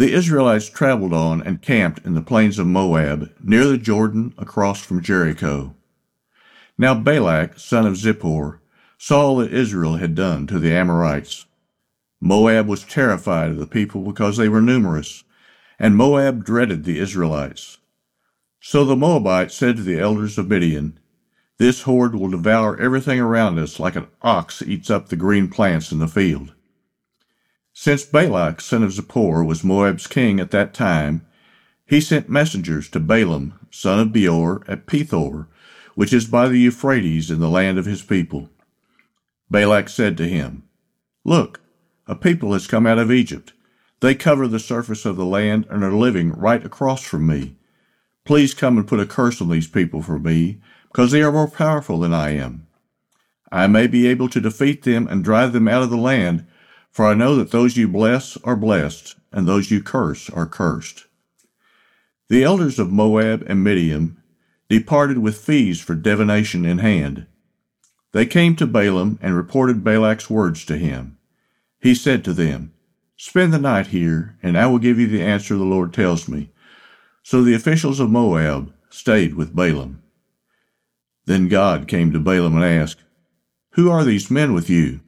The Israelites traveled on and camped in the plains of Moab, near the Jordan, across from Jericho. Now Balak, son of Zippor, saw that Israel had done to the Amorites. Moab was terrified of the people because they were numerous, and Moab dreaded the Israelites. So the Moabites said to the elders of Midian, This horde will devour everything around us like an ox eats up the green plants in the field. Since Balak, son of Zippor, was Moab's king at that time, he sent messengers to Balaam, son of Beor, at Pethor, which is by the Euphrates in the land of his people. Balak said to him, Look, a people has come out of Egypt. They cover the surface of the land and are living right across from me. Please come and put a curse on these people for me, because they are more powerful than I am. I may be able to defeat them and drive them out of the land, for I know that those you bless are blessed, and those you curse are cursed. The elders of Moab and Midian departed with fees for divination in hand. They came to Balaam and reported Balak's words to him. He said to them, Spend the night here, and I will give you the answer the Lord tells me. So the officials of Moab stayed with Balaam. Then God came to Balaam and asked, Who are these men with you?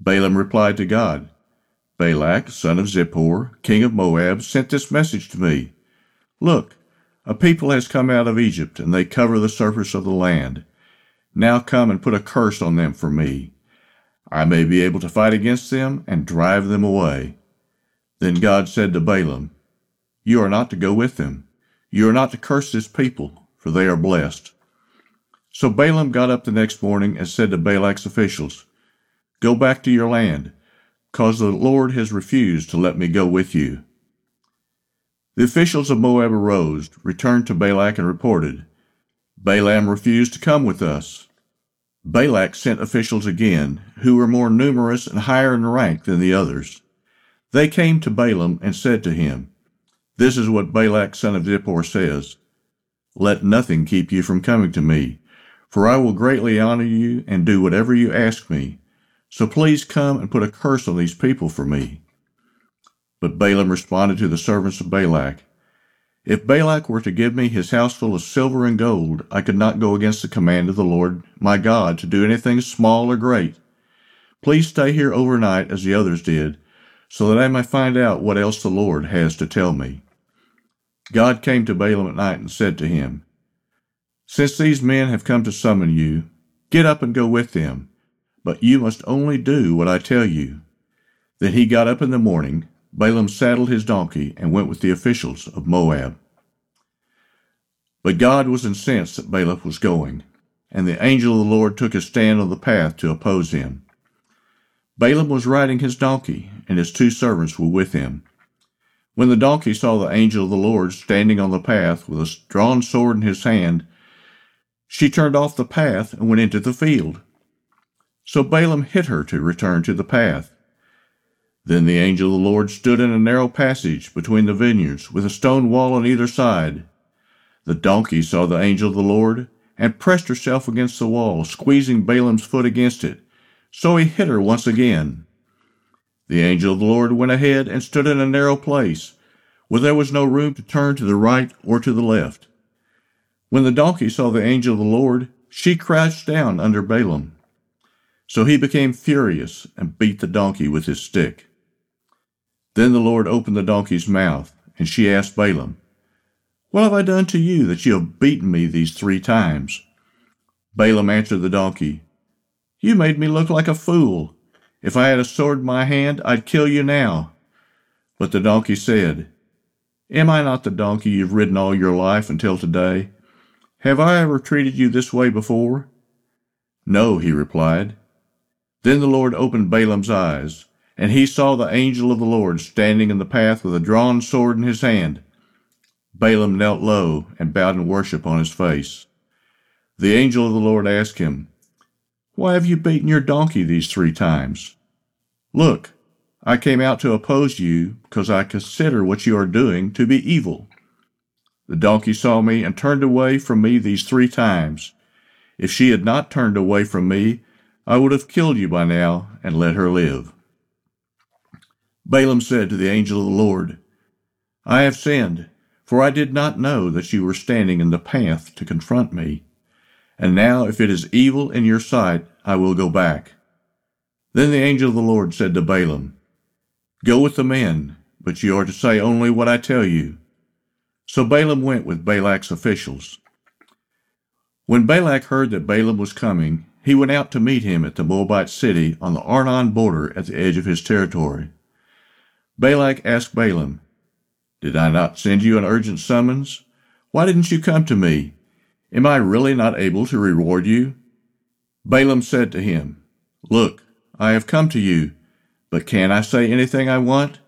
Balaam replied to God, Balak, son of Zippor, king of Moab, sent this message to me. Look, a people has come out of Egypt, and they cover the surface of the land. Now come and put a curse on them for me. I may be able to fight against them and drive them away. Then God said to Balaam, You are not to go with them. You are not to curse this people, for they are blessed. So Balaam got up the next morning and said to Balak's officials, Go back to your land, cause the Lord has refused to let me go with you. The officials of Moab arose, returned to Balak, and reported, Balaam refused to come with us. Balak sent officials again, who were more numerous and higher in rank than the others. They came to Balaam and said to him, This is what Balak son of Zippor says Let nothing keep you from coming to me, for I will greatly honor you and do whatever you ask me. So please come and put a curse on these people for me. But Balaam responded to the servants of Balak, If Balak were to give me his house full of silver and gold, I could not go against the command of the Lord my God to do anything small or great. Please stay here overnight as the others did, so that I may find out what else the Lord has to tell me. God came to Balaam at night and said to him, Since these men have come to summon you, get up and go with them but you must only do what I tell you. Then he got up in the morning. Balaam saddled his donkey and went with the officials of Moab. But God was incensed that Balaam was going, and the angel of the Lord took his stand on the path to oppose him. Balaam was riding his donkey, and his two servants were with him. When the donkey saw the angel of the Lord standing on the path with a drawn sword in his hand, she turned off the path and went into the field. So Balaam hit her to return to the path. Then the angel of the Lord stood in a narrow passage between the vineyards, with a stone wall on either side. The donkey saw the angel of the Lord and pressed herself against the wall, squeezing Balaam's foot against it. So he hit her once again. The angel of the Lord went ahead and stood in a narrow place, where there was no room to turn to the right or to the left. When the donkey saw the angel of the Lord, she crouched down under Balaam. So he became furious and beat the donkey with his stick. Then the Lord opened the donkey's mouth, and she asked Balaam, What have I done to you that you have beaten me these three times? Balaam answered the donkey, You made me look like a fool. If I had a sword in my hand, I'd kill you now. But the donkey said, Am I not the donkey you've ridden all your life until today? Have I ever treated you this way before? No, he replied. Then the Lord opened Balaam's eyes, and he saw the angel of the Lord standing in the path with a drawn sword in his hand. Balaam knelt low and bowed in worship on his face. The angel of the Lord asked him, Why have you beaten your donkey these three times? Look, I came out to oppose you because I consider what you are doing to be evil. The donkey saw me and turned away from me these three times. If she had not turned away from me, I would have killed you by now and let her live. Balaam said to the angel of the Lord, I have sinned, for I did not know that you were standing in the path to confront me. And now, if it is evil in your sight, I will go back. Then the angel of the Lord said to Balaam, Go with the men, but you are to say only what I tell you. So Balaam went with Balak's officials. When Balak heard that Balaam was coming, he went out to meet him at the Moabite city on the Arnon border at the edge of his territory. Balak asked Balaam, Did I not send you an urgent summons? Why didn't you come to me? Am I really not able to reward you? Balaam said to him, Look, I have come to you, but can I say anything I want?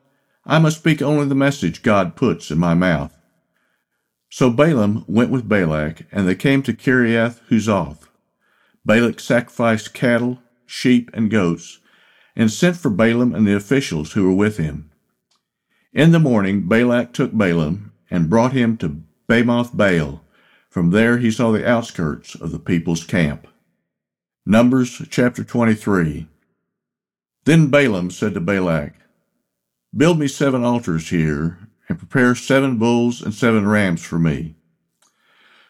I must speak only the message God puts in my mouth. So Balaam went with Balak, and they came to Kiriath Huzoth. Balak sacrificed cattle, sheep, and goats, and sent for Balaam and the officials who were with him. In the morning Balak took Balaam and brought him to Bamoth Baal, from there he saw the outskirts of the people's camp. Numbers chapter 23. Then Balaam said to Balak, Build me seven altars here, and prepare seven bulls and seven rams for me.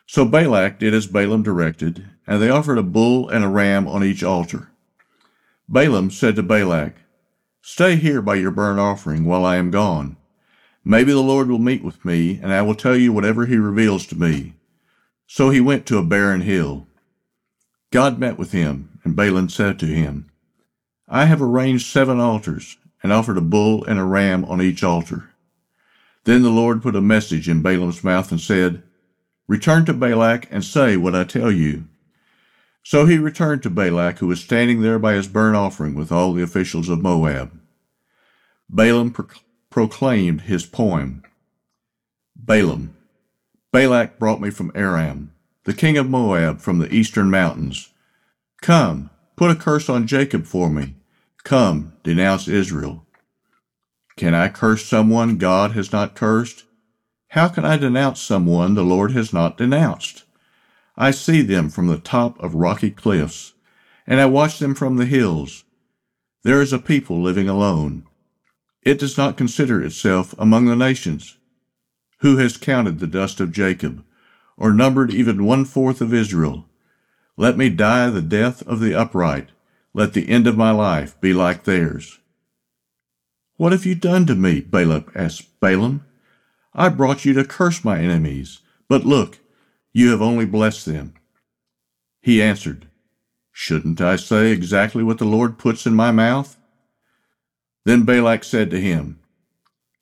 So Balak did as Balaam directed, and they offered a bull and a ram on each altar. Balaam said to Balak, Stay here by your burnt offering while I am gone. Maybe the Lord will meet with me, and I will tell you whatever he reveals to me. So he went to a barren hill. God met with him, and Balaam said to him, I have arranged seven altars, and offered a bull and a ram on each altar. Then the Lord put a message in Balaam's mouth and said, Return to Balak and say what I tell you. So he returned to Balak, who was standing there by his burnt offering with all the officials of Moab. Balaam pro- proclaimed his poem. Balaam, Balak brought me from Aram, the king of Moab from the eastern mountains. Come, put a curse on Jacob for me. Come, denounce Israel. Can I curse someone God has not cursed? How can I denounce someone the Lord has not denounced? I see them from the top of rocky cliffs, and I watch them from the hills. There is a people living alone. It does not consider itself among the nations. Who has counted the dust of Jacob, or numbered even one fourth of Israel? Let me die the death of the upright. Let the end of my life be like theirs. What have you done to me? Balak asked Balaam. I brought you to curse my enemies, but look, you have only blessed them. He answered, Shouldn't I say exactly what the Lord puts in my mouth? Then Balak said to him,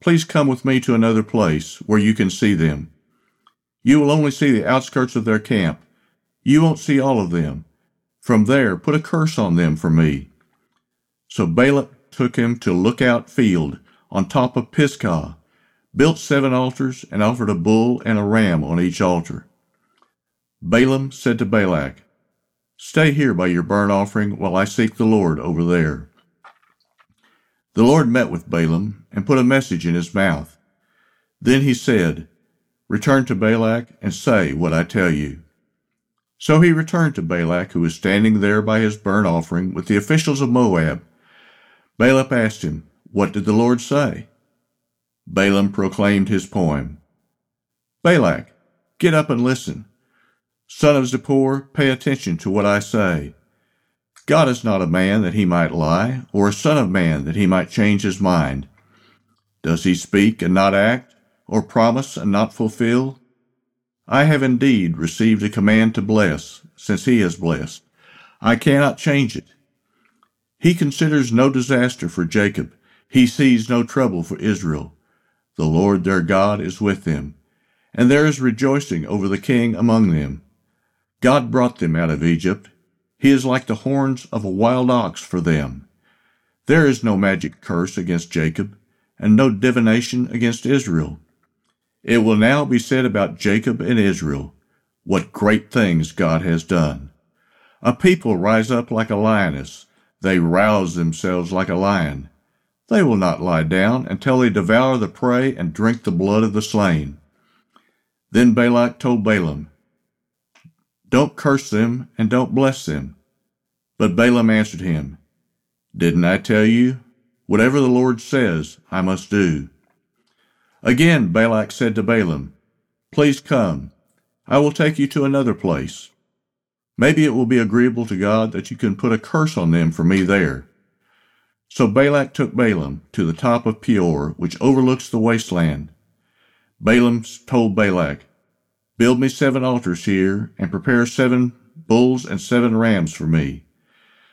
Please come with me to another place where you can see them. You will only see the outskirts of their camp. You won't see all of them. From there, put a curse on them for me. So Balak took him to Lookout Field on top of Pisgah, built seven altars, and offered a bull and a ram on each altar. Balaam said to Balak, Stay here by your burnt offering while I seek the Lord over there. The Lord met with Balaam and put a message in his mouth. Then he said, Return to Balak and say what I tell you. So he returned to Balak, who was standing there by his burnt offering with the officials of Moab. Balak asked him, What did the Lord say? Balaam proclaimed his poem. Balak, get up and listen. Son of Zippor, pay attention to what I say. God is not a man that he might lie, or a son of man that he might change his mind. Does he speak and not act, or promise and not fulfill? I have indeed received a command to bless, since he has blessed. I cannot change it. He considers no disaster for Jacob. He sees no trouble for Israel. The Lord their God is with them, and there is rejoicing over the king among them. God brought them out of Egypt. He is like the horns of a wild ox for them. There is no magic curse against Jacob, and no divination against Israel. It will now be said about Jacob and Israel, what great things God has done. A people rise up like a lioness. They rouse themselves like a lion. They will not lie down until they devour the prey and drink the blood of the slain. Then Balak told Balaam, Don't curse them and don't bless them. But Balaam answered him, Didn't I tell you? Whatever the Lord says, I must do. Again Balak said to Balaam, Please come. I will take you to another place. Maybe it will be agreeable to God that you can put a curse on them for me there. So Balak took Balaam to the top of Peor, which overlooks the wasteland. Balaam told Balak, Build me seven altars here, and prepare seven bulls and seven rams for me.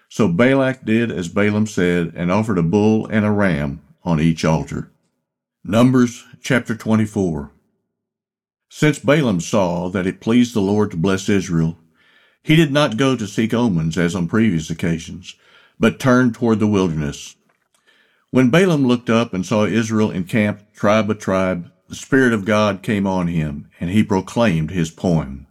So Balak did as Balaam said, and offered a bull and a ram on each altar. Numbers chapter 24. Since Balaam saw that it pleased the Lord to bless Israel, he did not go to seek omens as on previous occasions, but turned toward the wilderness. When Balaam looked up and saw Israel encamped tribe by tribe, the Spirit of God came on him, and he proclaimed his poem.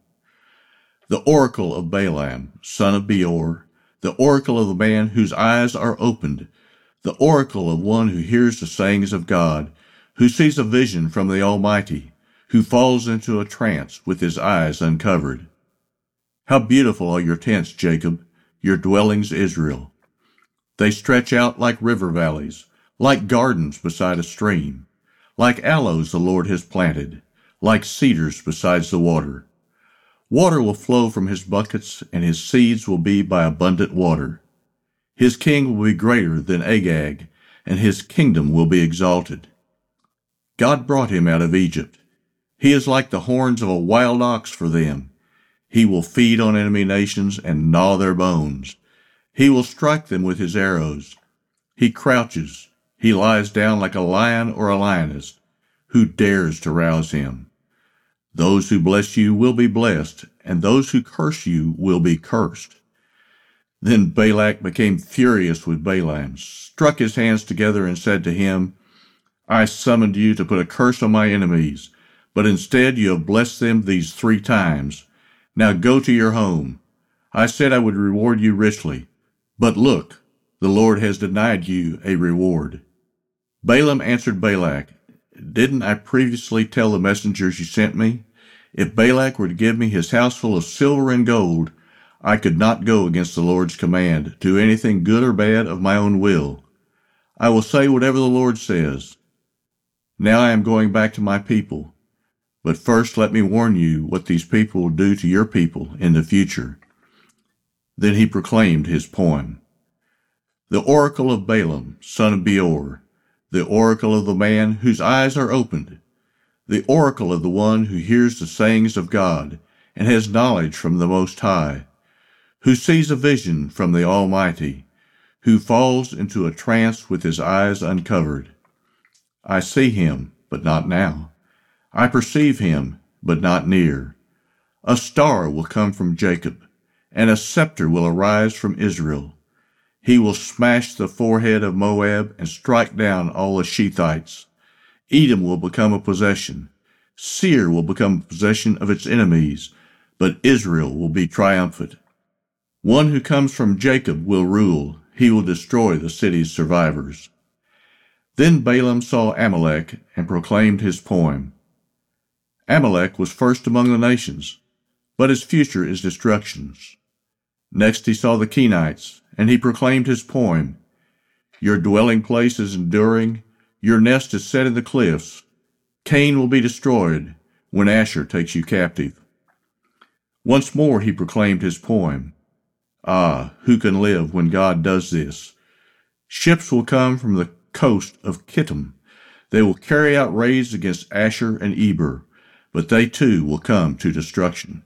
The oracle of Balaam, son of Beor, the oracle of the man whose eyes are opened, the oracle of one who hears the sayings of God, who sees a vision from the Almighty, who falls into a trance with his eyes uncovered. How beautiful are your tents, Jacob, your dwellings, Israel. They stretch out like river valleys, like gardens beside a stream, like aloes the Lord has planted, like cedars beside the water. Water will flow from his buckets, and his seeds will be by abundant water. His king will be greater than Agag, and his kingdom will be exalted. God brought him out of Egypt. He is like the horns of a wild ox for them. He will feed on enemy nations and gnaw their bones. He will strike them with his arrows. He crouches. He lies down like a lion or a lioness. Who dares to rouse him? Those who bless you will be blessed, and those who curse you will be cursed. Then Balak became furious with Balaam, struck his hands together, and said to him, I summoned you to put a curse on my enemies, but instead you have blessed them these three times. Now go to your home. I said I would reward you richly, but look, the Lord has denied you a reward. Balaam answered Balak, didn't I previously tell the messengers you sent me? If Balak were to give me his house full of silver and gold, I could not go against the Lord's command, do anything good or bad of my own will. I will say whatever the Lord says. Now I am going back to my people. But first let me warn you what these people will do to your people in the future. Then he proclaimed his poem. The oracle of Balaam, son of Beor, the oracle of the man whose eyes are opened, the oracle of the one who hears the sayings of God and has knowledge from the Most High, who sees a vision from the Almighty, who falls into a trance with his eyes uncovered. I see him, but not now. I perceive him, but not near. A star will come from Jacob, and a scepter will arise from Israel. He will smash the forehead of Moab and strike down all the Shethites. Edom will become a possession. Seir will become a possession of its enemies, but Israel will be triumphant. One who comes from Jacob will rule. He will destroy the city's survivors. Then Balaam saw Amalek and proclaimed his poem. Amalek was first among the nations, but his future is destructions. Next he saw the Kenites, and he proclaimed his poem. Your dwelling place is enduring, your nest is set in the cliffs. Kain will be destroyed when Asshur takes you captive. Once more he proclaimed his poem. Ah, who can live when God does this? Ships will come from the coast of Kittim. They will carry out raids against Asshur and Eber, but they too will come to destruction.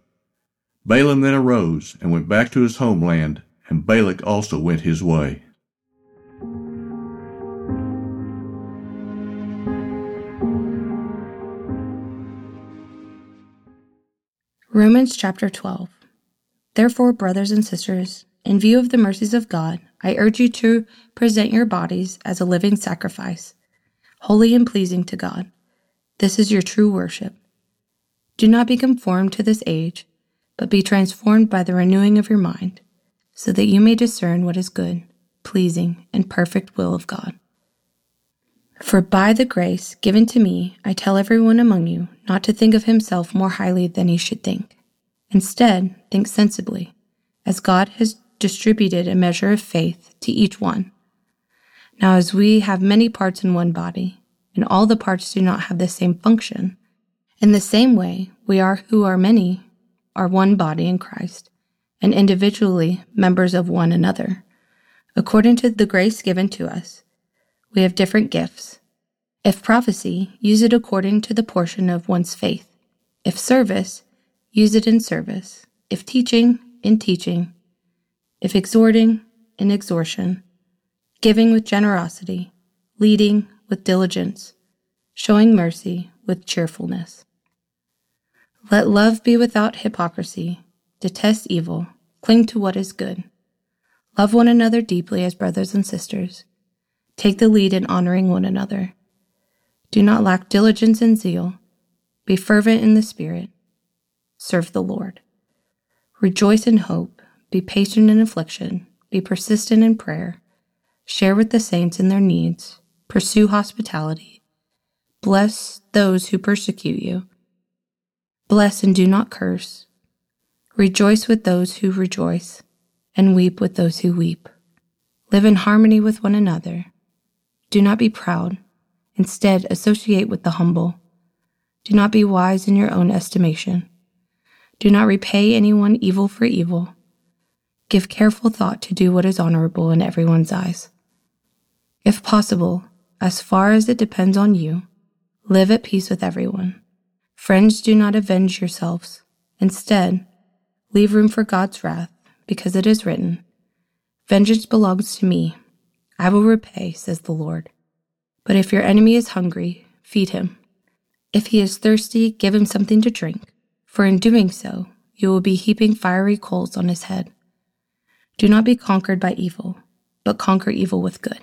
Balaam then arose and went back to his homeland and Balak also went his way. Romans chapter 12. Therefore, brothers and sisters, in view of the mercies of God, I urge you to present your bodies as a living sacrifice, holy and pleasing to God. This is your true worship. Do not be conformed to this age, but be transformed by the renewing of your mind, so that you may discern what is good, pleasing, and perfect will of God. For by the grace given to me, I tell everyone among you not to think of himself more highly than he should think. Instead, think sensibly, as God has distributed a measure of faith to each one. Now, as we have many parts in one body, and all the parts do not have the same function, in the same way, we are who are many are one body in Christ, and individually members of one another. According to the grace given to us, we have different gifts. If prophecy, use it according to the portion of one's faith. If service, use it in service. If teaching, in teaching. If exhorting, in exhortation. Giving with generosity. Leading with diligence. Showing mercy with cheerfulness. Let love be without hypocrisy. Detest evil. Cling to what is good. Love one another deeply as brothers and sisters. Take the lead in honoring one another. Do not lack diligence and zeal. Be fervent in the Spirit. Serve the Lord. Rejoice in hope. Be patient in affliction. Be persistent in prayer. Share with the saints in their needs. Pursue hospitality. Bless those who persecute you. Bless and do not curse. Rejoice with those who rejoice, and weep with those who weep. Live in harmony with one another. Do not be proud. Instead, associate with the humble. Do not be wise in your own estimation. Do not repay anyone evil for evil. Give careful thought to do what is honorable in everyone's eyes. If possible, as far as it depends on you, live at peace with everyone. Friends, do not avenge yourselves. Instead, leave room for God's wrath, because it is written, Vengeance belongs to me. I will repay, says the Lord. But if your enemy is hungry, feed him. If he is thirsty, give him something to drink, for in doing so, you will be heaping fiery coals on his head. Do not be conquered by evil, but conquer evil with good.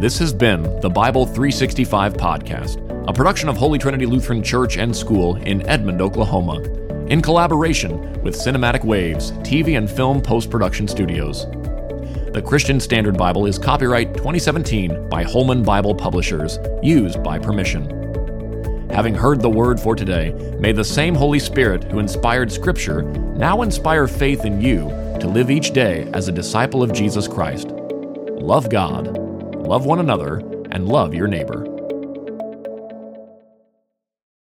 This has been the Bible 365 podcast, a production of Holy Trinity Lutheran Church and School in Edmond, Oklahoma, in collaboration with Cinematic Waves TV and Film Post Production Studios. The Christian Standard Bible is copyright 2017 by Holman Bible Publishers, used by permission. Having heard the word for today, may the same Holy Spirit who inspired Scripture now inspire faith in you to live each day as a disciple of Jesus Christ. Love God, love one another, and love your neighbor.